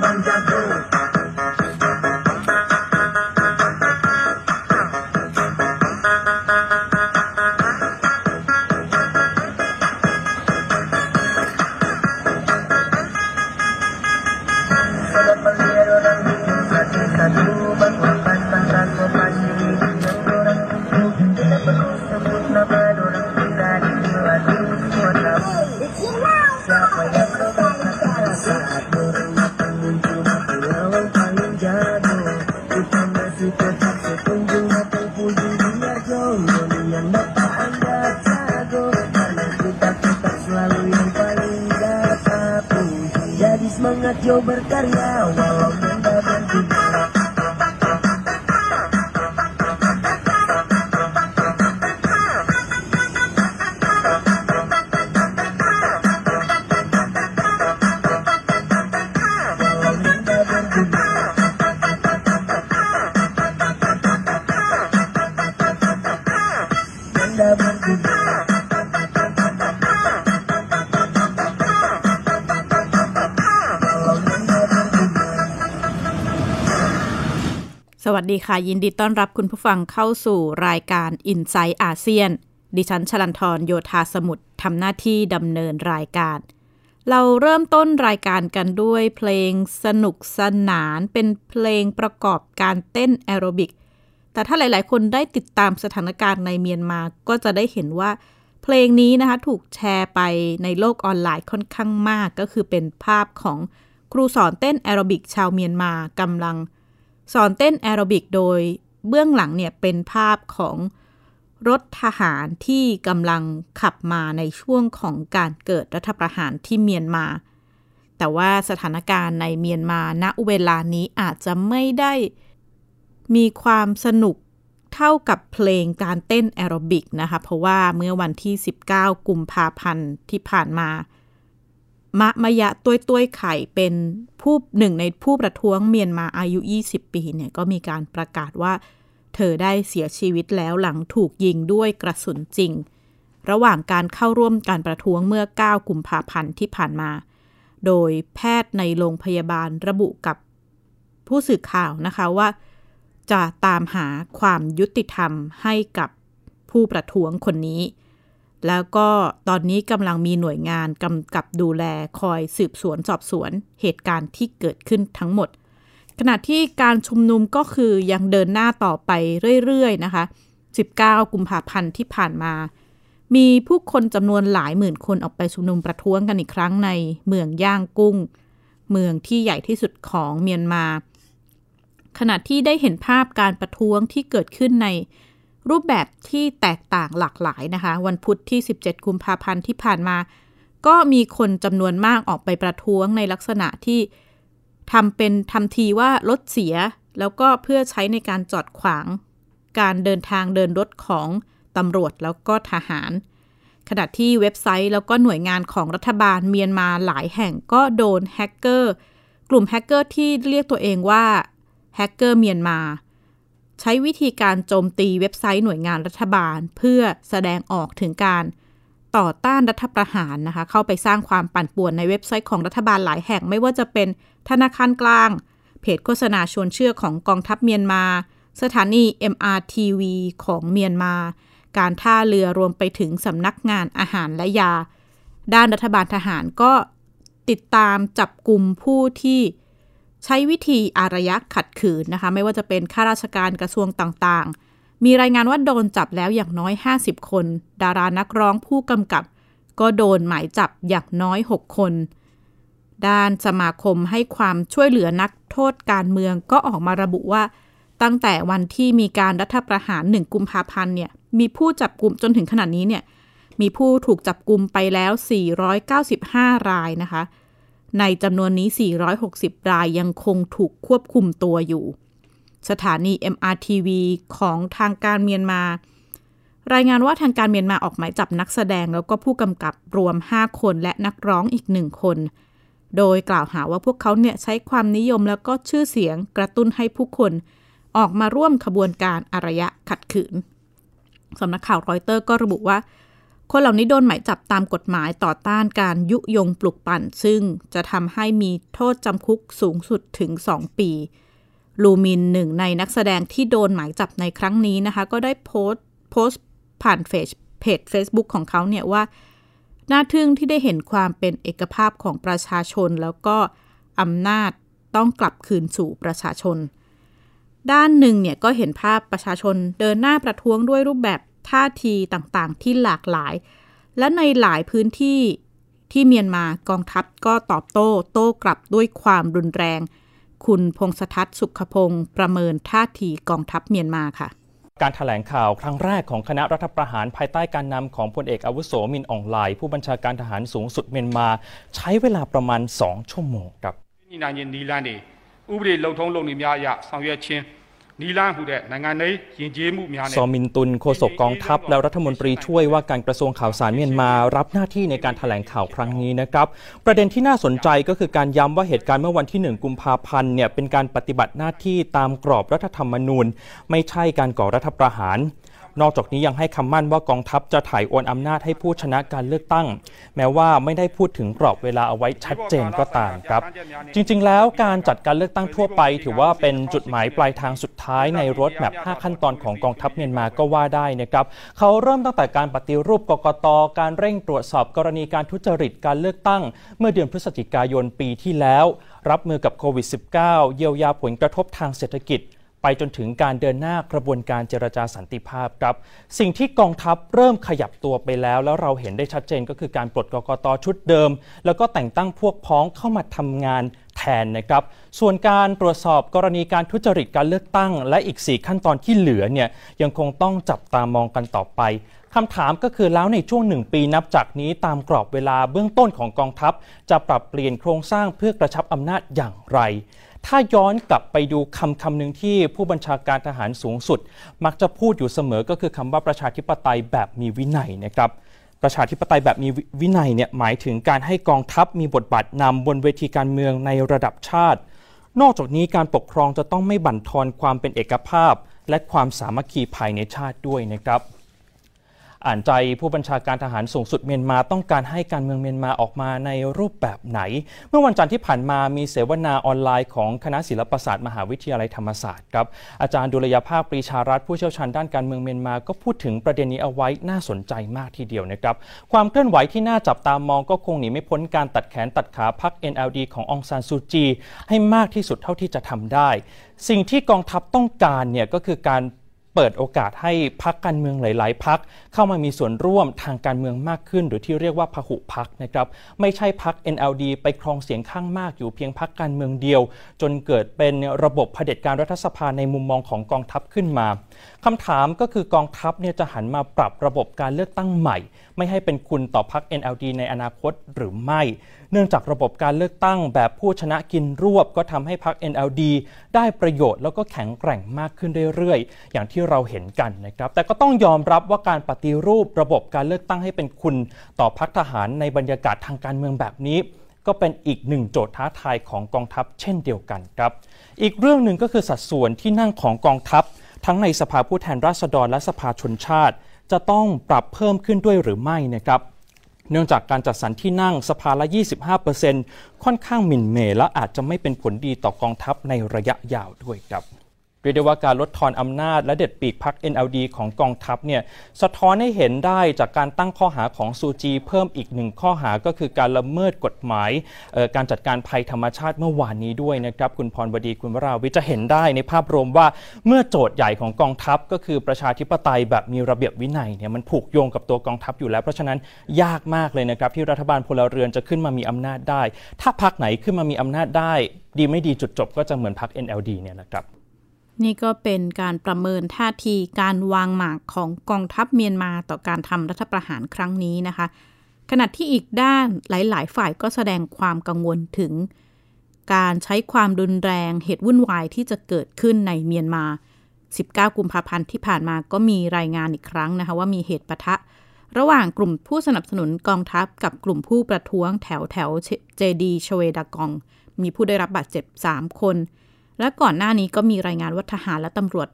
Banda Go. ดีค่ะ ยินดีต้อนรับคุณผู้ฟังเข้าสู่รายการ i n s i ซต์อาเซียน ดิฉันชลันทรโยธาสมุทรทำหน้าที่ดำเนินรายการ เราเริ่มต้นรายการกันด้วยเพลงสนุกสนานเป็นเพลงประกอบการเต้นแอโรบิก แต่ถ้าหลายๆ คนได้ติดตามสถานการณ์ในเมียนมาก็จะได้เห็นว่า เพลงนี้นะคะถูกแชร์ไปในโลกออนไลน์ค่อนข้างมาก ก็คือเป็นภาพของครูสอนเต้นแอโรบิกชาวเมียนมากำลัง สอนเต้นแอโรบิกโดยเบื้องหลังเนี่ยเป็นภาพของรถทหารที่กำลังขับมาในช่วงของการเกิดรัฐประหารที่เมียนมา แต่ว่าสถานการณ์ในเมียนมาณเวลานี้อาจจะไม่ได้มีความสนุกเท่ากับเพลงการเต้นแอโรบิกนะคะ เพราะว่าเมื่อวันที่ 19 กุมภาพันธ์ที่ผ่านมา มะมะยะต้วยต้วยไข่เป็นผู้หนึ่งในผู้ประท้วงเมียนมาอายุ 20 ปีเนี่ยก็มีการประกาศว่า เธอได้เสียชีวิตแล้วหลังถูกยิงด้วยกระสุนจริง ระหว่างการเข้าร่วมการประท้วงเมื่อ 9 กุมภาพันธ์ที่ผ่านมา โดยแพทย์ในโรงพยาบาลระบุกับผู้สื่อข่าวนะคะว่า จะตามหาความยุติธรรมให้กับผู้ประท้วงคนนี้ แล้วก็ตอนนี้กำลังมีหน่วยงานกำกับดูแลคอยสืบสวนสอบสวนเหตุการณ์ที่เกิดขึ้นทั้งหมด ขณะที่การชุมนุมก็คือยังเดินหน้าต่อไปเรื่อยๆนะคะ 19 กุมภาพันธ์ที่ผ่านมา มีผู้คนจำนวนหลายหมื่นคนออกไปชุมนุมประท้วงกันอีกครั้งในเมืองย่างกุ้ง เมืองที่ใหญ่ที่สุดของเมียนมา ขณะที่ได้เห็นภาพการประท้วงที่เกิดขึ้นใน รูปแบบที่แตกต่างหลากหลายนะคะ วันพุธที่ 17 กุมภาพันธ์ที่ผ่านมา ก็มีคนจำนวนมากออกไปประท้วงในลักษณะที่ทำเป็นทำทีว่ารถเสีย แล้วก็เพื่อใช้ในการจอดขวาง การเดินทางเดินรถของตำรวจแล้วก็ทหาร ขณะที่เว็บไซต์แล้วก็หน่วยงานของรัฐบาลเมียนมาหลายแห่งก็โดนแฮกเกอร์ กลุ่มแฮกเกอร์ที่เรียกตัวเองว่าแฮกเกอร์เมียนมา ใช้วิธีการโจมตีเว็บไซต์หน่วยงานรัฐบาล เพื่อแสดงออกถึงการต่อต้านรัฐประหารนะคะ เข้าไปสร้างความปั่นป่วนในเว็บไซต์ของรัฐบาลหลายแห่งไม่ว่าจะเป็นธนาคารกลาง เพจโฆษณาชวนเชื่อของกองทัพเมียนมา สถานี MRTV ของเมียนมา การท่าเรือรวมไปถึงสำนักงานอาหารและยา ด้านรัฐบาลทหารก็ติดตามจับกลุ่มผู้ที่ ใช้วิธีอารยะขัดขืนนะคะ ไม่ว่าจะเป็นข้าราชการกระทรวงต่างๆ มีรายงานว่าโดนจับแล้วอย่างน้อย 50 คน ดารานักร้องผู้กำกับ ก็โดนหมายจับอย่างน้อย 6 คน ด้านสมาคมให้ความช่วยเหลือนักโทษการเมืองก็ออกมาระบุว่า ตั้งแต่วันที่มีการรัฐประหาร 1 กุมภาพันธ์เนี่ยมีผู้จับกลุ่มจนถึงขนาดนี้เนี่ยมีผู้ถูกจับกลุ่มไปแล้ว 495 รายนะคะ ในจำนวนนี้ 460 รายยังคงถูกควบคุมตัวอยู่ สถานี MRTV ของทางการเมียนมา รายงานว่าทางการเมียนมาออกหมายจับนักแสดงแล้วก็ผู้กำกับรวม 5 คนและนักร้องอีกหนึ่งคน โดยกล่าวหาว่าพวกเขาเนี่ยใช้ความนิยมแล้วก็ชื่อเสียงกระตุ้นให้ผู้คนออกมาร่วมขบวนการอารยะขัดขืนสำนักข่าวรอยเตอร์ก็ระบุว่า คนเหล่านี้โดนหมายจับตามกฎหมายต่อต้านการยุยงปลุกปั่น ซึ่งจะทำให้มีโทษจำคุกสูงสุดถึง 2 ปี ลูมินหนึ่งในนักแสดงที่โดนหมายจับในครั้งนี้นะคะ ก็ได้โพสต์โพสต์ผ่านเฟซเพจ Facebook ของเขาเนี่ยว่า น่าทึ่งที่ได้เห็นความเป็นเอกภาพของประชาชน แล้วก็อำนาจต้องกลับคืนสู่ประชาชน ด้านหนึ่งเนี่ยก็เห็นภาพประชาชนเดินหน้าประท้วงด้วยรูปแบบ ท่าทีต่างๆ ที่หลากหลาย และในหลายพื้นที่ที่เมียนมากองทัพก็ตอบโต้ โต้กลับด้วยความรุนแรง คุณพงษทัศน์สุขพงศ์ประเมินท่าทีกองทัพเมียนมาค่ะการถแถลงข่าวครั้งแรกของคณะรัฐประหารภายใต้การนำของพลเอกอาวุโสมินอ่องไลน์ผู้บัญชาการทหารสูงสุดเมียนมา ใช้เวลาประมาณ 2 ชั่วโมงครับ ซอมินตุนโฆษกกองทัพ และรัฐมนตรีช่วยว่าการกระทรวงข่าวสารเมียนมารับหน้าที่ในการถแถลงข่าวครั้งนี้นะครับ ประเด็นที่น่าสนใจก็คือการย้ำว่าเหตุการณ์เมื่อวันที่ 1 กุมภาพันธ์เนี่ยเป็นการปฏิบัติหน้าที่ตามกรอบรัฐธรรมนูญ ไม่ใช่การก่อรัฐประหาร นอกจากนี้ยังให้คำมั่นว่ากองทัพจะถ่ายโอนอำนาจให้ผู้ชนะการเลือกตั้ง แม้ว่าไม่ได้พูดถึงกรอบเวลาเอาไว้ชัดเจนก็ตามครับ จริง ๆ แล้วการจัดการเลือกตั้งทั่วไป ถือว่าเป็นจุดหมายปลายทางสุดท้ายในรถแมพ5ขั้นตอนของกองทัพเมียนมาก็ว่าได้นะครับเขาเริ่มตั้งแต่การปฏิรูปกกตการเร่งตรวจสอบกรณีการทุจริตการเลือกตั้ง เมื่อเดือนพฤศจิกายนปีที่แล้ว รับมือกับโควิด -19 เยียวยาผลกระทบทางเศรษฐกิจ ไปจนถึงการเดินหน้ากระบวนการเจรจาสันติภาพครับ สิ่งที่กองทัพเริ่มขยับตัวไปแล้ว แล้วเราเห็นได้ชัดเจนก็คือการปลดกกตชุดเดิม แล้วก็แต่งตั้งพวกพ้องเข้ามาทำงานแทนนะครับ ส่วนการตรวจสอบกรณีการทุจริตการเลือกตั้ง และอีก 4 ขั้นตอนที่เหลือเนี่ยยังคงต้องจับตามองกันต่อไปคำถามก็คือแล้วในช่วงหนึ่งปีนับจากนี้ตามกรอบเวลาเบื้องต้นของกองทัพ จะปรับเปลี่ยนโครงสร้างเพื่อกระชับอำนาจอย่างไร ถ้าย้อนกลับไปดูคำคำหนึ่งที่ผู้บัญชาการทหารสูงสุด มักจะพูดอยู่เสมอก็คือคำว่าประชาธิปไตยแบบมีวินัยนะครับประชาธิปไตยแบบมีวินัยเนี่ยหมายถึงการให้กองทัพมีบทบาทนำบนเวทีการเมืองในระดับชาติ นอกจากนี้การปกครองจะต้องไม่บั่นทอนความเป็นเอกภาพ และความสามัคคีภายในชาติด้วยนะครับ อ่านใจผู้บัญชาการทหารสูงสุดเมียนมาต้องการให้การเมืองเมียนมาออกมาในรูปแบบไหน เมื่อวันจันทร์ที่ผ่านมามีเสวนาออนไลน์ของคณะศิลปศาสตร์มหาวิทยาลัยธรรมศาสตร์ครับอาจารย์ดุลยภาคปรีชารัตน์ผู้เชี่ยวชาญด้านการเมืองเมียนมาก็พูดถึงประเด็นนี้เอาไว้น่าสนใจมากทีเดียวนะครับความเคลื่อนไหวที่น่าจับตามองก็คงหนีไม่พ้นการตัดแขนตัดขาพรรค NLD ขององซานซูจีให้มากที่สุดเท่าที่จะทำได้ สิ่งที่กองทัพต้องการเนี่ยก็คือการ เปิดโอกาสให้พักการเมืองหลาย ๆ พักเข้ามามีส่วนร่วมทางการเมืองมากขึ้น หรือที่เรียกว่าพหุพักนะครับไม่ใช่พัก NLD ไปครองเสียงข้างมากอยู่เพียงพักการเมืองเดียว จนเกิดเป็นระบบเผด็จการรัฐสภาในมุมมองของกองทัพขึ้นมาคำถามก็คือกองทัพเนี่ยจะหันมาปรับระบบการเลือกตั้งใหม่ ไม่ให้เป็นคุณต่อพัก NLD ในอนาคตหรือไม่ เนื่องจากระบบการเลือกตั้งแบบผู้ชนะกินรวบ ก็ทำให้พัก NLD ได้ประโยชน์แล้วก็แข็งแกร่งมากขึ้นเรื่อยๆ อย่างที่เราเห็นกันนะครับ แต่ก็ต้องยอมรับว่าการปฏิรูประบบการเลือกตั้งให้เป็นคุณ ต่อพักทหารในบรรยากาศทางการเมืองแบบนี้ก็เป็นอีกหนึ่งโจทย์ท้าทายของกองทัพเช่นเดียวกันครับ อีกเรื่องหนึ่งก็คือสัดส่วนที่นั่งของกองทัพ ทั้งในสภาผู้แทนราษฎรและสภาชนชาติ จะต้องปรับเพิ่มขึ้นด้วยหรือไม่นะครับ เนื่องจากการจัดสรรที่นั่งสภาละ 25%ค่อนข้างหมิ่นเหม่และอาจจะไม่เป็นผลดีต่อกองทัพในระยะยาวด้วยครับ เรียกได้ว่าการลดทอนอำนาจและเด็ดปีกพัก NLD ของกองทัพเนี่ยสะท้อนให้เห็นได้จากการตั้งข้อหาของซูจี เพิ่มอีกหนึ่งข้อหาก็คือการละเมิดกฎหมายการจัดการภัยธรรมชาติเมื่อวานนี้ด้วยนะครับคุณพรบดีคุณวราวิจะเห็นได้ในภาพรวมว่าเมื่อโจทย์ใหญ่ของกองทัพ ก็คือประชาธิปไตยแบบมีระเบียบวินัยเนี่ยมันผูกโยงกับตัวกองทัพอยู่แล้ว เพราะฉะนั้นยากมากเลยนะครับที่รัฐบาลพลเรือนจะขึ้นมามีอำนาจได้ ถ้าพักไหนขึ้นมามีอำนาจได้ ดีไม่ดีจุดจบ ก็จะเหมือนพัก NLD เนี่ยนะครับ นี่ก็เป็นการประเมินท่าทีการวางหมากของกองทัพเมียนมาต่อการทำรัฐประหารครั้งนี้นะคะ ขณะที่อีกด้านหลาย ๆ ฝ่ายก็แสดงความกังวลถึง การใช้ความรุนแรงเหตุวุ่นวายที่จะเกิดขึ้นในเมียนมา 19 กุมภาพันธ์ที่ผ่านมาก็มีรายงานอีกครั้งนะคะว่ามีเหตุปะทะ ระหว่างกลุ่มผู้สนับสนุนกองทัพกับกลุ่มผู้ประท้วงแถวแถวเจดีชเวดากอง มีผู้ได้รับบาดเจ็บ 3 คน และก่อนหน้านี้ก็มีรายงานว่าทหารและตำรวจ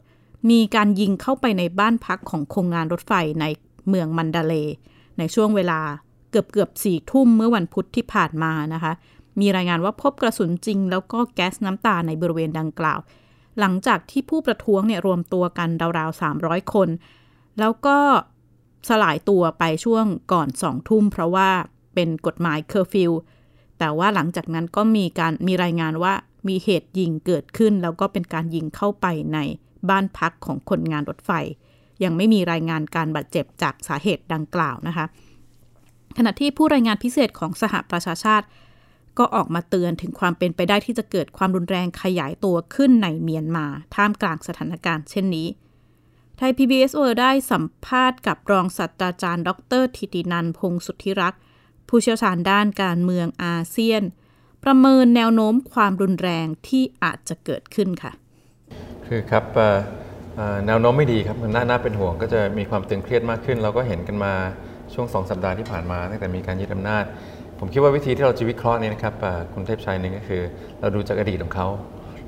มีการยิงเข้าไปในบ้านพักของโครงงานรถไฟในเมืองมันดาเล ในช่วงเวลาเกือบเกือบสี่ทุ่มเมื่อวันพุธที่ผ่านมานะคะ มีรายงานว่าพบกระสุนจริง แล้วก็แก๊สน้ำตาในบริเวณดังกล่าว หลังจากที่ผู้ประท้วงเนี่ยรวมตัวกันราวๆ 300 คน แล้วก็สลายตัวไปช่วงก่อนสองทุ่มเพราะว่าเป็นกฎหมายเคอร์ฟิวแต่ว่าหลังจากนั้นก็มีการมีรายงานว่า มีเหตุยิงเกิดขึ้น แล้วก็เป็นการยิงเข้าไปในบ้านพักของคนงานรถไฟ ยังไม่มีรายงานการบาดเจ็บจากสาเหตุดังกล่าวนะคะ ขณะที่ผู้รายงานพิเศษของสหประชาชาติ ก็ออกมาเตือนถึงความเป็นไปได้ที่จะเกิดความรุนแรงขยายตัวขึ้นในเมียนมา ท่ามกลางสถานการณ์เช่นนี้ไทย PBS เอได้สัมภาษณ์กับรองศาสตราจารย์ ดรธิตินันพงศ์สุทธิรักษ์ผู้เชี่ยวชาญด้านการเมืองอาเซียน ประเมินแนวโน้มความรุนแรงที่อาจจะเกิดขึ้นค่ะ คือครับแนวโน้มไม่ดีครับมันน่าน่าเป็นห่วงก็จะมีความตึงเครียดมากขึ้น เราก็เห็นกันมาช่วงสองสัปดาห์ที่ผ่านมาตั้งแต่มีการยึดอำนาจ ผมคิดว่าวิธีที่เราจะวิเคราะห์เนี่ยนะครับคุณเทพชัยหนึ่งก็คือ เราดูจากอดีตของเขา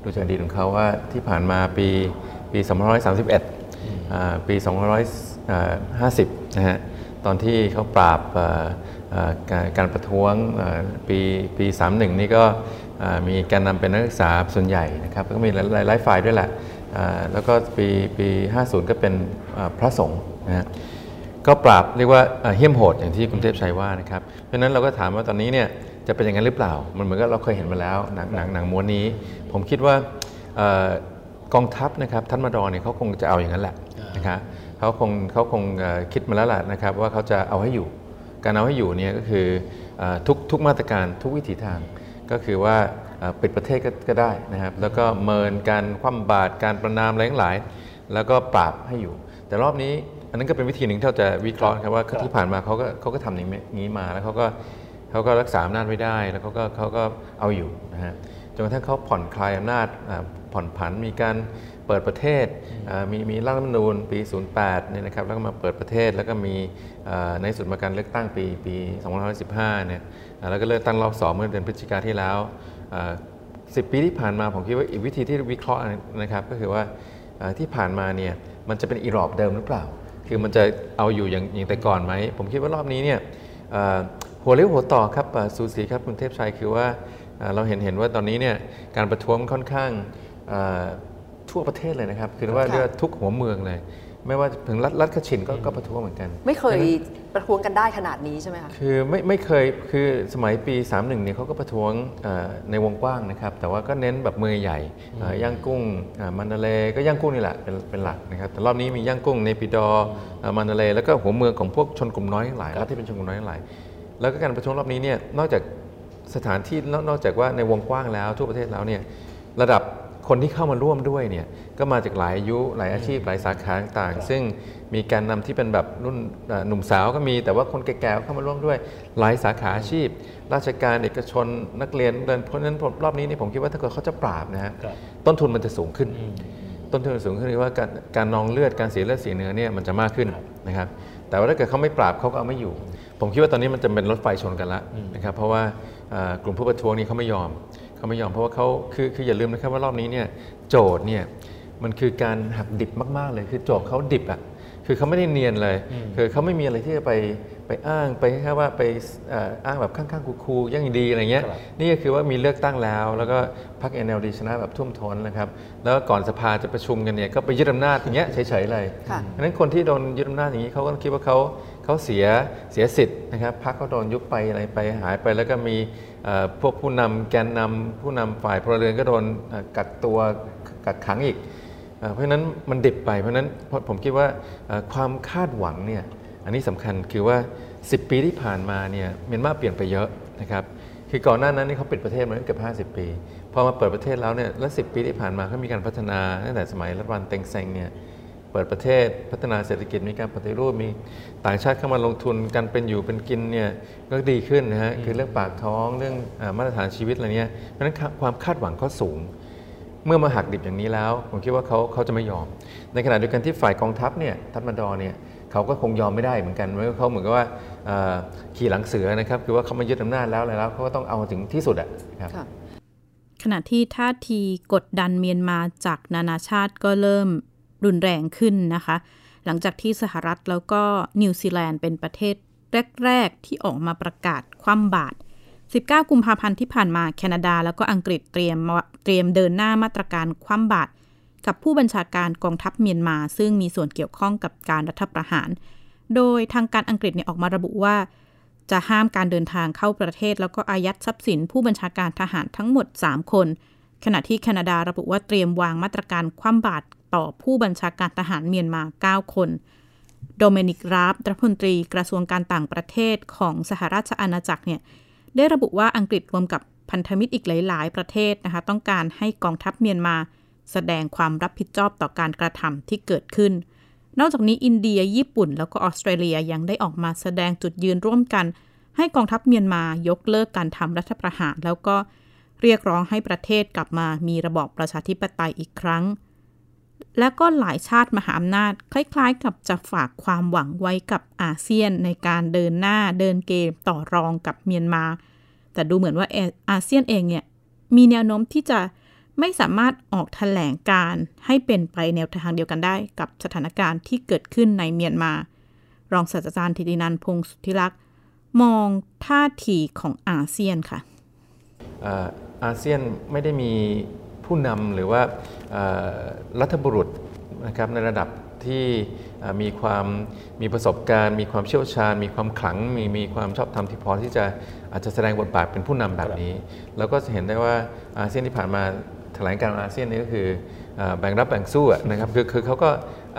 ดูจากอดีตของเขาว่าที่ผ่านมาปีปี2531อ่าปี 2550 นะฮะตอนที่เขาปราบ การประท้วงปีปี 31 นี่ก็มีแกนนำเป็นนักศึกษาส่วนใหญ่นะครับก็มีหลายฝ่ายด้วยแหละแล้วก็ปีปี 50 ก็เป็นพระสงฆ์นะฮะก็ปราบเรียกว่าเอ่อเหี้ยมโหดอย่างที่คุณเทพชัยว่านะครับเพราะนั้นเราก็ถามว่าตอนนี้เนี่ยจะเป็นอย่างนั้นหรือเปล่า มันเหมือนกับเราเคยเห็นมาแล้วหนังหนังหนังม้วนนี้ ผมคิดว่ากองทัพนะครับท่านมาดอนเนี่ยเขาคงจะเอาอย่างนั้นแหละนะครับเขาคงเขาคงคิดมาแล้วแหละนะครับว่าเขาจะเอาให้อยู่ การเอาให้อยู่เนี่ยก็คืออทุกทุกมาตรการทุกวิถีทางก็คือว่าปิดประเทศก็ก็ได้นะครับ แล้วก็เมินการคว่ำบาตรการประนามอะไรทั้งหลาย แล้วก็ปราบให้อยู่ แต่รอบนี้อันนั้นก็เป็นวิธีหนึ่งที่เราจะวิเคราะห์ครับว่าที่ผ่านมาเขาก็เขาก็ทำอย่างนี้มาแล้วเขาก็เขาก็รักษาอำนาจไว้ได้ แล้วเขาก็เขาก็เอาอยู่นะฮะ จนกระทั่งเขาผ่อนคลายอำนาจผ่อนผันมีการเปิดประเทศอ่ามีมีรัฐธรรมนูญปี 08เนี่ยนะครับแล้วก็มาเปิดประเทศแล้วก็มีในสุดมาการเลือกตั้งปีปี2515เนี่ยแล้วก็เลือกตั้งรอบสองเมื่อเดือนพฤศจิกาที่แล้วสิปีที่ผ่านมาผมคิดว่าอีกวิธีที่วิเคราะห์นะครับก็คือว่าที่ผ่านมาเนี่ยมันจะเป็นอีรอบเดิมหรือเปล่า คือมันจะเอาอยู่อย่างอย่างแต่ก่อนไหม ผมคิดว่ารอบนี้เนี่ยหัวเลี้ยวหัวต่อครับสูสีครับคุณเทพชัยคือว่า เอ่อเราเห็นเห็นว่าตอนนี้เนี่ยการประท้วงค่อนข้างเอ่อทั่วประเทศเลยนะครับ คือว่าค่ะเรียกว่าทุกหัวเมืองเลย ไม่ว่าถึงรัฐรัฐขชินก็ก็ประท้วงเหมือนกัน ไม่เคยประท้วงกันได้ขนาดนี้ใช่ไหมคะคือไม่ไม่เคยคือสมัยปี 31เนี่ยเขาก็ประท้วงเอ่อในวงกว้างนะครับ แต่ว่าก็เน้นแบบเมืองใหญ่เอ่อย่างกุ้งเอ่อมันดาเลย์ก็ย่างกุ้งนี่แหละเป็นเป็นหลักนะครับแต่รอบนี้มีย่างกุ้งในปิดอร์เอ่อมันดาเลย์แล้วก็หัวเมืองของพวกชนกลุ่มน้อยทั้งหลายรัฐที่เป็นชนกลุ่มน้อยทั้งหลาย แล้วก็การประท้วงรอบนี้เนี่ยนอกจาก สถานที่นอกนอกจากว่าในวงกว้างแล้วทั่วประเทศแล้วเนี่ยระดับคนที่เข้ามาร่วมด้วยเนี่ยก็มาจากหลายอายุหลายอาชีพหลายสาขาต่างๆซึ่งมีการนำที่เป็นแบบรุ่นเอ่อหนุ่มสาวก็มี แต่ว่าคนแก่ๆก็เข้ามาร่วมด้วย หลายสาขาอาชีพ ราชการเอกชนนักเรียนเดินเพราะฉะนั้นรอบนี้นี่ผมคิดว่าถ้าเกิดเขาจะปราบนะฮะต้นทุนมันจะสูงขึ้น ต้นทุนมันสูงขึ้นคือว่าการการนองเลือดการเสียเลือดเสียเนื้อเนี่ยมันจะมากขึ้นนะครับแต่ว่าถ้าเกิดเขาไม่ปราบเขาก็เอาไม่อยู่ ผมคิดว่าตอนนี้มันจะเป็นรถไฟชนกันละนะครับเพราะว่าเอ่อกลุ่มผู้ประท้วงนี่เขาไม่ยอมเขาไม่ยอมเพราะว่าเขาคือคืออย่าลืมนะครับว่ารอบนี้เนี่ยโจทย์เนี่ยมันคือการหักดิบมากๆเลยคือโจทย์เขาดิบอะคือเขาไม่ได้เนียนเลย คือเขาไม่มีอะไรที่จะไปไปอ้างไปแค่ว่าไปเอ่ออ้างแบบข้างๆคูลๆยังดีอะไรเงี้ยครับนี่ก็คือว่ามีเลือกตั้งแล้ว แล้วก็พรรค NLD ชนะแบบท่วมท้นนะครับแล้วก็ก่อนสภาจะประชุมกันเนี่ยก็ไปยึดอำนาจอย่างเงี้ยเฉยๆเลยค่ะเพราะฉะนั้นคนที่โดนยึดอำนาจอย่างนี้เขาก็คิดว่าเขา เขาเสียเสียสิทธิ์นะครับพรรคเขาโดนยุบไปอะไรไปหายไป แล้วก็มีพวกผู้นำแกนนำผู้นำฝ่ายพลเรือนก็โดนกักตัวกักขังอีก เพราะฉะนั้นมันดิบไปเพราะฉะนั้นผมคิดว่าความคาดหวังเนี่ยอันนี้สำคัญคือว่า 10 ปีที่ผ่านมาเนี่ยเมียนมาเปลี่ยนไปเยอะนะครับคือก่อนหน้านั้นนี่เขาปิดประเทศมาตั้งเกือบ50 ปี พอมาเปิดประเทศแล้วเนี่ยแล้ว10 ปีที่ผ่านมาเขามีการพัฒนาตั้งแต่สมัยรัฐบาลเต็งเซ็งเนี่ย ปิดประเทศ พัฒนาเศรษฐกิจมีการปฏิรูปมีต่างชาติเข้ามาลงทุนการเป็นอยู่เป็นกินเนี่ยก็ดีขึ้นนะฮะคือเรื่องปากท้องเรื่องอามาตรฐานชีวิตอะไรเนี่ยเพราะฉะนั้นความคาดหวังเขาสูง เมื่อมาหักดิบอย่างนี้แล้ว ผมคิดว่าเขาเขาจะไม่ยอม ในขณะเดียวกันที่ฝ่ายกองทัพเนี่ยทัพมาดอร์เนี่ยเขาก็คงยอมไม่ได้เหมือนกันเพราะเขาเหมือนกับว่าเอ่อขี่หลังเสือนะครับคือว่าเขามายึดอำนาจแล้วอะไรแล้วเขาก็ต้องเอาถึงที่สุดอะครับค่ะขณะที่ท่าทีกดดันเมียนมาจากนานาชาติก็เริ่ม รุนแรงขึ้นนะคะ หลังจากที่สหรัฐแล้วก็นิวซีแลนด์เป็นประเทศแรก ๆ ที่ออกมาประกาศคว่ำบาตร 19 กุมภาพันธ์ที่ผ่านมาแคนาดา แล้วก็อังกฤษเตรียมเตรียมเดินหน้ามาตรการคว่ำบาตรกับผู้บัญชาการกองทัพเมียนมา ซึ่งมีส่วนเกี่ยวข้องกับการรัฐประหาร โดยทางการอังกฤษเนี่ยออกมาระบุว่า จะห้ามการเดินทางเข้าประเทศ แล้วก็อายัดทรัพย์สิน ผู้บัญชาการทหารทั้งหมด 3 คน ขณะที่แคนาดาระบุว่าเตรียมวางมาตรการคว่ำบาตร ต่อผู้บัญชาการทหารเมียนมา 9 คน โดเมนิกราฟรัฐมนตรีกระทรวงการต่างประเทศของสหราชอาณาจักรเนี่ยได้ระบุว่าอังกฤษรวมกับพันธมิตรอีกหลาย ๆ ประเทศนะคะต้องการให้กองทัพเมียนมา แสดงความรับผิดชอบต่อการกระทำที่เกิดขึ้น นอกจากนี้อินเดียญี่ปุ่น แล้วก็ออสเตรเลียยังได้ออกมาแสดงจุดยืนร่วมกัน ให้กองทัพเมียนมายกเลิกการทำรัฐประหาร แล้วก็เรียกร้องให้ประเทศกลับมามีระบอบประชาธิปไตยอีกครั้ง และก็หลายชาติมหาอำนาจ คล้ายๆ กับจะฝากความหวังไว้กับอาเซียนในการเดินหน้าเดินเกมต่อรองกับเมียนมา แต่ดูเหมือนว่าอาเซียนเองเนี่ยมีแนวโน้มที่จะไม่สามารถออกแถลงการให้เป็นไปแนวทางเดียวกันได้ กับสถานการณ์ที่เกิดขึ้นในเมียนมา รองศาสตราจารย์ธิตินันพงศ์สุทธิรักษ์มองท่าทีของอาเซียนค่ะอาเซียนไม่ได้มี ผู้นำหรือว่าเอ่อรัฐบุรุษนะครับในระดับที่เอ่อมีความมีประสบการณ์ มีความเชี่ยวชาญ มีความขลังมีมีความชอบธรรมที่พอที่จะอาจจะแสดงบทบาทเป็นผู้นำแบบนี้ แล้วก็จะเห็นได้ว่าอาเซียนที่ผ่านมาแถลงการณ์ของอาเซียนนี่ก็คือเอ่อแบ่งรับแบ่งสู้อะนะครับคือคือเขาก็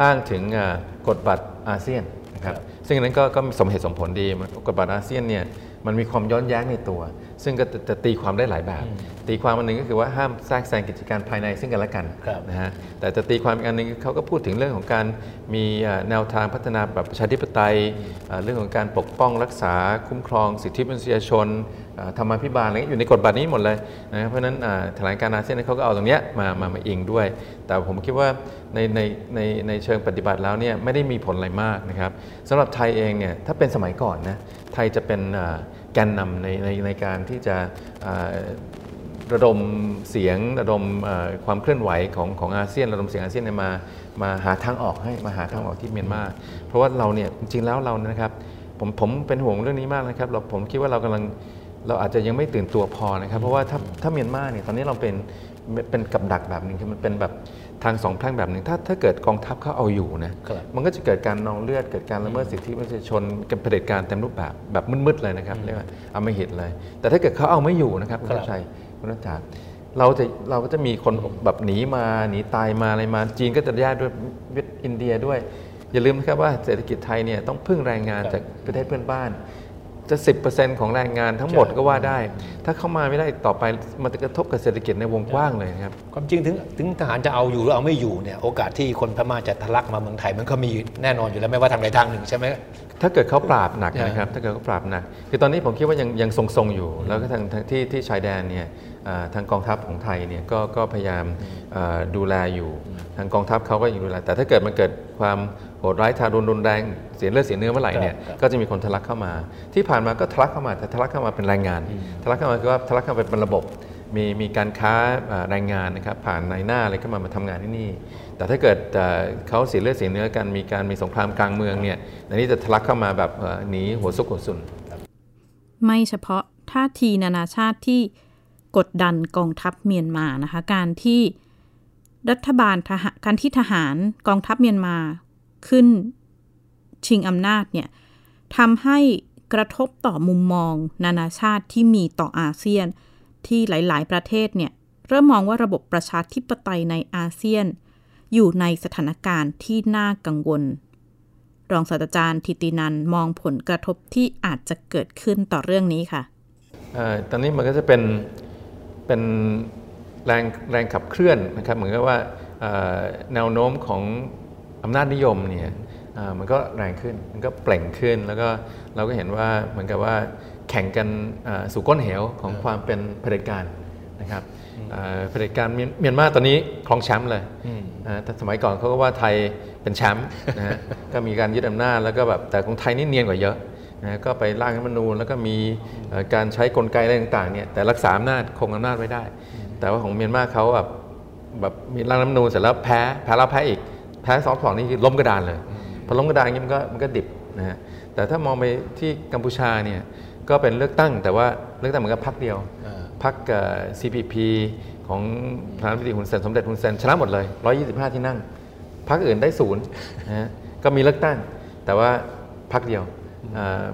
อ้างถึงเอ่อกฎบัตรอาเซียนนะครับซึ่งอันนั้นก็ก็สมเหตุสมผลดีมันกฎบัตรอาเซียนเนี่ย มันมีความย้อนแย้งในตัว ซึ่งก็จะจะตีความได้หลายแบบ ตีความอันหนึ่งก็คือว่าห้ามแทรกแซงกิจการภายในซึ่งกันและกันครับนะฮะแต่จะตีความอีกอันหนึ่งเขาก็พูดถึงเรื่องของการมีเอ่อแนวทางพัฒนาแบบประชาธิปไตยเอ่อเรื่องของการปกป้องรักษาคุ้มครองสิทธิมนุษยชนเอ่อธรรมาภิบาลอะไรเงี้ยอยู่ในกฎบัตรนี้หมดเลยนะเพราะฉะนั้นอ่าแถลงการณ์อาเซียนเขาก็เอาตรงเนี้ยมามามาอิงด้วย แต่ผมคิดว่าในในในในเชิงปฏิบัติแล้วเนี่ยไม่ได้มีผลอะไรมากนะครับสำหรับไทยเองเนี่ยถ้าเป็นสมัยก่อนนะไทยจะเป็นอ่า แกนนำในในในการที่จะระดมเสียงระดมความเคลื่อนไหวของของอาเซียนระดมเสียงอาเซียนมามาหาทางออกให้มาหาทางออกที่เมียนมาเพราะว่าเราเนี่ยจริงๆแล้วเราเนี่ยนะครับผมผมเป็นห่วงเรื่องนี้มากนะครับเราผมคิดว่าเรากำลังเราอาจจะยังไม่ตื่นตัวพอนะครับ เพราะว่าถ้าถ้าเมียนมาเนี่ยตอนนี้เราเป็นเป็นกับดักแบบหนึ่งคือมันเป็นแบบ ทางสองแพร่งแบบหนึ่งถ้าถ้าเกิดกองทัพเขาเอาอยู่นะครับมันก็จะเกิดการนองเลือดเกิดการละเมิดสิทธิมนุษยชนกับเผด็จการเต็มรูปแบบแบบมืดๆเลยนะครับเรียกว่าเอาไม่เห็นเลย แต่ถ้าเกิดเขาเอาไม่อยู่นะครับคุณครับชัยคุณนัทธาเราจะเราก็จะมีคนแบบหนีมาหนีตายมาอะไรมาจีนก็จะแยกด้วยเวียดอินเดียด้วย อย่าลืมนะครับว่าเศรษฐกิจไทยเนี่ยต้องพึ่งแรงงานครับจากประเทศเพื่อนบ้าน จะ 10%ของแรงงานทั้งหมดใช่ก็ว่าได้ ถ้าเข้ามาไม่ได้ต่อไปมันจะกระทบกับเศรษฐกิจในวงกว้างเลยนะครับ ความจริงถึงถึงทหารจะเอาอยู่หรือเอาไม่อยู่เนี่ยโอกาสที่คนพม่าจะทะลักมาเมืองไทยมันก็มีแน่นอนอยู่แล้วไม่ว่าทางใดทางหนึ่งใช่ไหมถ้าเกิดเขาปราบหนักใช่นะครับถ้าเกิดเขาปราบหนักคือตอนนี้ผมคิดว่ายังยังทรงๆอยู่ แล้วก็ทางทางที่ที่ชายแดนเนี่ยอ่าทางกองทัพของไทยเนี่ยก็ก็พยายามอ่าดูแลอยู่ ทางกองทัพเขาก็ยังดูแลแต่ถ้าเกิดมันเกิดความ โหดร้ายทารุณรุนแรงเสียเลือดเสียเนื้อเมื่อไหร่เนี่ยครับก็จะมีคนทะลักเข้ามา ที่ผ่านมาก็ทะลักเข้ามาแต่ทะลักเข้ามาเป็นแรงงาน ทะลักเข้ามาคือว่าทะลักเข้ามาเป็นระบบ มีมีการค้าเอ่อแรงงานนะครับผ่านนายหน้าอะไรเข้ามามาทำงานที่นี่ แต่ถ้าเกิดเอ่อเขาเสียเลือดเสียเนื้อกันมีการมีสงครามกลางเมืองเนี่ยอันนี้จะทะลักเข้ามาแบบเอ่อหนีหัวซุกหัวซุนไม่เฉพาะท่าทีนานาชาติที่กดดันกองทัพเมียนมานะคะ การที่รัฐบาลทหารการที่ทหารกองทัพเมียนมา ขึ้นชิงอำนาจเนี่ยทำให้กระทบต่อมุมมอง นานาชาติที่มีต่ออาเซียน ที่หลาย ๆ ประเทศเนี่ยเริ่มมองว่าระบบประชาธิปไตยในอาเซียน อยู่ในสถานการณ์ที่น่ากังวล รองศาสตราจารย์ทิตินันมองผลกระทบที่อาจจะเกิดขึ้นต่อเรื่องนี้ค่ะออตอนนี้มันก็จะเป็นเป็นแรงแรงขับเคลื่อนนะครับเหมือนกับว่าแนวโน้มของ อำนาจนิยมเนี่ยเอ่อมันก็แรงขึ้น มันก็เปล่งขึ้น แล้วก็เราก็เห็นว่าเหมือนกับว่าแข่งกันเอ่อสู่ก้นเหวของความเป็นเผด็จการนะครับเอ่อเผด็จการเมียนเมียนมาตอนนี้ครองแชมป์เลยนะฮะแต่สมัยก่อนเขาก็ว่าไทยเป็นแชมป์นะฮะก็มีการยึดอำนาจแล้วก็แบบแต่ของไทยนี่เนียนกว่าเยอะนะก็ไปร่างรัฐธรรมนูญแล้วก็มีเอ่อการใช้กลไกอะไรต่างๆเนี่ยแต่รักษาอำนาจคงอำนาจไว้ได้ แต่ว่าของเมียนมาเขาแบบแบบมีร่างรัฐธรรมนูญเสร็จแล้วแพ้แพ้แล้วแพ้อีก แพ้สองสองนี่คือล้มกระดานเลยพอล้มกระดานอย่างนี้มันก็มันก็ดิบนะฮะแต่ถ้ามองไปที่กัมพูชาเนี่ยก็เป็นเลือกตั้งแต่ว่าเลือกตั้งเหมือนกับพรรคเดียวพรรคเอ่อ CPP ของประธานาธิบดีฮุนเซนสมเด็จฮุนเซนชนะหมดเลย 125 ที่นั่งพรรคอื่นได้ศูนย์นะฮะก็มีเลือกตั้ง แต่ว่าพรรคเดียวอ่า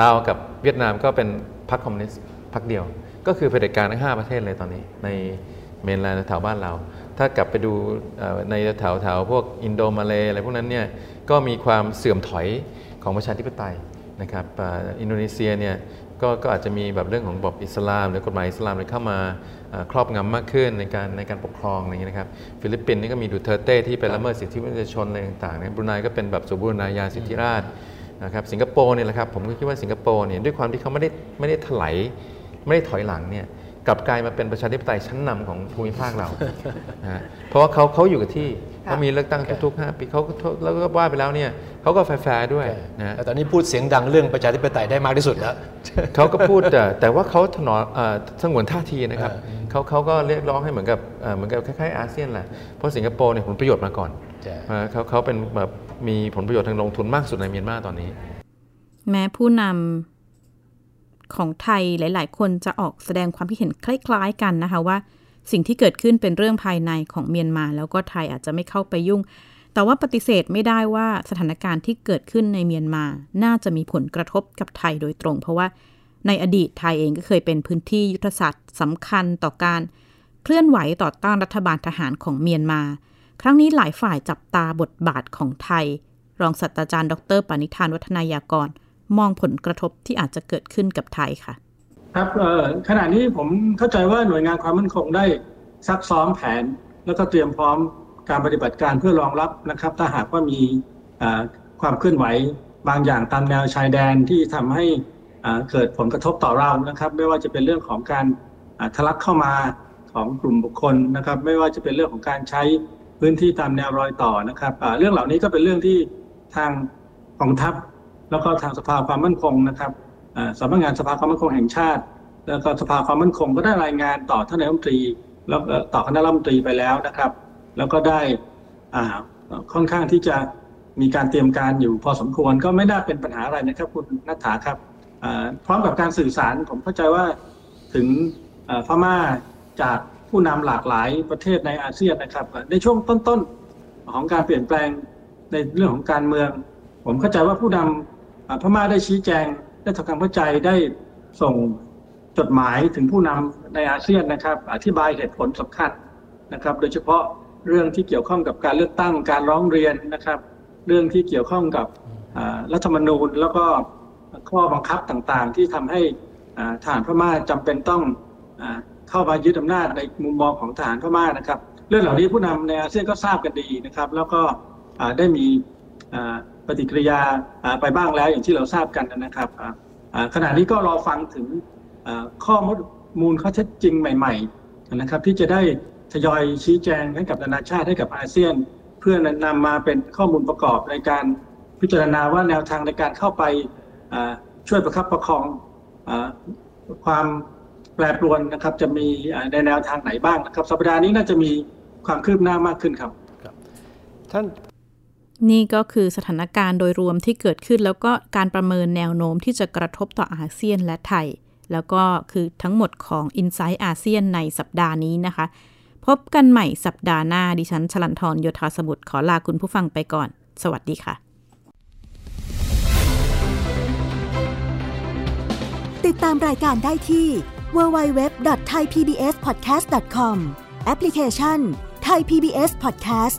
ลาวกับเวียดนามก็เป็นพรรคคอมมิวนิสต์พรรคเดียว ก็คือเผด็จการทั้ง 5 ประเทศเลยตอนนี้ ในเมนแลนด์แถวบ้านเรา ถ้ากลับไปดูในแถวแถวพวกอินโดมาเลอะไรพวกนั้นเนี่ยก็มีความเสื่อมถอยของประชาธิปไตยนะครับอินโดนีเซียเนี่ยก็ก็อาจจะมีแบบเรื่องของระบบอิสลาม หรือกฎหมายอิสลามอะไรเข้ามาครอบงำมากขึ้นในการในการปกครองอะไรอย่างเงี้ยนะครับฟิลิปปินส์นี่ก็มีดูเทอร์เต้ที่ไปละเมิดสิทธิมนุษยชนอะไรต่างๆเนาะบรูไนก็เป็นแบบสมบูรณาญาสิทธิราชย์นะครับสิงคโปร์เนี่ยแหละครับผมก็คิดว่าสิงคโปร์เนี่ยด้วยความที่เขาไม่ได้ไม่ได้สลายไม่ได้ถอยหลังเนี่ย กลับกลายมาเป็นประชาธิปไตยชั้นนำของภูมิภาคเรานะฮะเพราะว่าเขาเขาอยู่กับที่ค่ะเขามีเลือกตั้งทุกๆ 5 ปีเขาก็แล้วก็ว่าไปแล้วเนี่ยเขาก็แฟร์ๆด้วยนะฮะแต่ตอนนี้พูดเสียงดังเรื่องประชาธิปไตยได้มากที่สุดแล้วเขาก็พูดแต่แต่ว่าเขาถนอมเอ่อสงวนท่าทีนะครับเขาเขาก็เรียกร้องให้เหมือนกับเอ่อเหมือนกับคล้ายๆอาเซียนแหละเพราะสิงคโปร์เนี่ยผลประโยชน์มาก่อนใช่เอ่อเขาเขาเป็นแบบมีผลประโยชน์ทางลงทุนมากสุดในเมียนมาตอนนี้ แม้ผู้นำ ของไทยหลาย ๆ คนจะออกแสดงความคิดเห็นคล้าย ๆ กันนะคะว่า สิ่งที่เกิดขึ้นเป็นเรื่องภายในของเมียนมา แล้วก็ไทยอาจจะไม่เข้าไปยุ่ง แต่ว่าปฏิเสธไม่ได้ว่าสถานการณ์ที่เกิดขึ้นในเมียนมา น่าจะมีผลกระทบกับไทยโดยตรง เพราะว่าในอดีตไทยเองก็เคยเป็นพื้นที่ยุทธศาสตร์สำคัญต่อการเคลื่อนไหวต่อต้านรัฐบาลทหารของเมียนมา ครั้งนี้หลายฝ่ายจับตาบทบาทของไทย รองศาสตราจารย์ ดรปณิธานวัฒนายากร มองผลกระทบที่อาจจะเกิดขึ้นกับไทยค่ะ ครับขณะนี้ผมเข้าใจว่าหน่วยงานความมั่นคงได้ซักซ้อมแผน แล้วก็เตรียมพร้อมการปฏิบัติการเพื่อรองรับนะครับ ถ้าหากว่ามีความเคลื่อนไหวบางอย่างตามแนวชายแดนที่ทำให้เกิดผลกระทบต่อเรานะครับ ไม่ว่าจะเป็นเรื่องของการทะลักเข้ามาของกลุ่มบุคคลนะครับ ไม่ว่าจะเป็นเรื่องของการใช้พื้นที่ตามแนวรอยต่อนะครับเรื่องเหล่านี้ก็เป็นเรื่องที่ทางกองทัพ แล้วก็ทางสภาความมั่นคงนะครับสำนักงานสภาความมั่นคงแห่งชาติ แล้วก็สภาความมั่นคงก็ได้รายงานต่อท่านนายกรัฐมนตรี แล้วต่อคณะรัฐมนตรีไปแล้วนะครับ แล้วก็ได้ค่อนข้างที่จะมีการเตรียมการอยู่พอสมควรก็ไม่น่าเป็นปัญหาอะไรนะครับคุณนัฐาครับพร้อมกับการสื่อสารผมเข้าใจว่าถึงพม่าจากผู้นำหลากหลายประเทศในอาเซียนนะครับ ในช่วงต้นๆของการเปลี่ยนแปลงในเรื่องของการเมือง ผมเข้าใจว่าผู้นำอ่า พม่าได้ชี้แจงได้ทำความเข้าใจได้ส่งจดหมายถึงผู้นำในอาเซียนนะครับ อธิบายเหตุผลสำคัญนะครับ โดยเฉพาะเรื่องที่เกี่ยวข้องกับการเลือกตั้งการร้องเรียนนะครับ เรื่องที่เกี่ยวข้องกับรัฐธรรมนูญ แล้วก็ข้อบังคับต่างๆ ที่ทำให้อ่าทหารพม่าจำเป็นต้องอเข้ามายึดอำนาจในมุมมองของทหารพม่านะครับ เรื่องเหล่านี้ผู้นำในอาเซียนก็ทราบกันดีนะครับ แล้วก็ได้มี ปฏิกิริยาไปบ้างแล้วอย่างที่เราทราบกันนะครับขณะนี้ก็รอฟังถึงข้อมูลข้อเท็จจริงใหม่ ๆ นะครับ ที่จะได้ทยอยชี้แจงให้กับนานาชาติให้กับอาเซียน เพื่อนำมาเป็นข้อมูลประกอบในการพิจารณาว่าแนวทางในการเข้าไปช่วยประคับประคองอความแปรปรวนนะครับจะมีในแนวทางไหนบ้างนะครับ สัปดาห์นี้น่าจะมีความคืบหน้ามากขึ้นครับท่าน นี่ก็คือสถานการณ์โดยรวมที่เกิดขึ้น แล้วก็การประเมินแนวโน้มที่จะกระทบต่ออาเซียนและไทย แล้วก็คือทั้งหมดของ i n s i ซต์อาเซียนในสัปดาห์นี้นะคะ พบกันใหม่สัปดาห์หน้า ดิฉันชลันทรโยธาสมุทรขอลาคุณผู้ฟังไปก่อน สวัสดีค่ะ ติดตามรายการได้ที่ www.thaipbspodcast.com แอปพลิเคชัน Thai PBS Podcast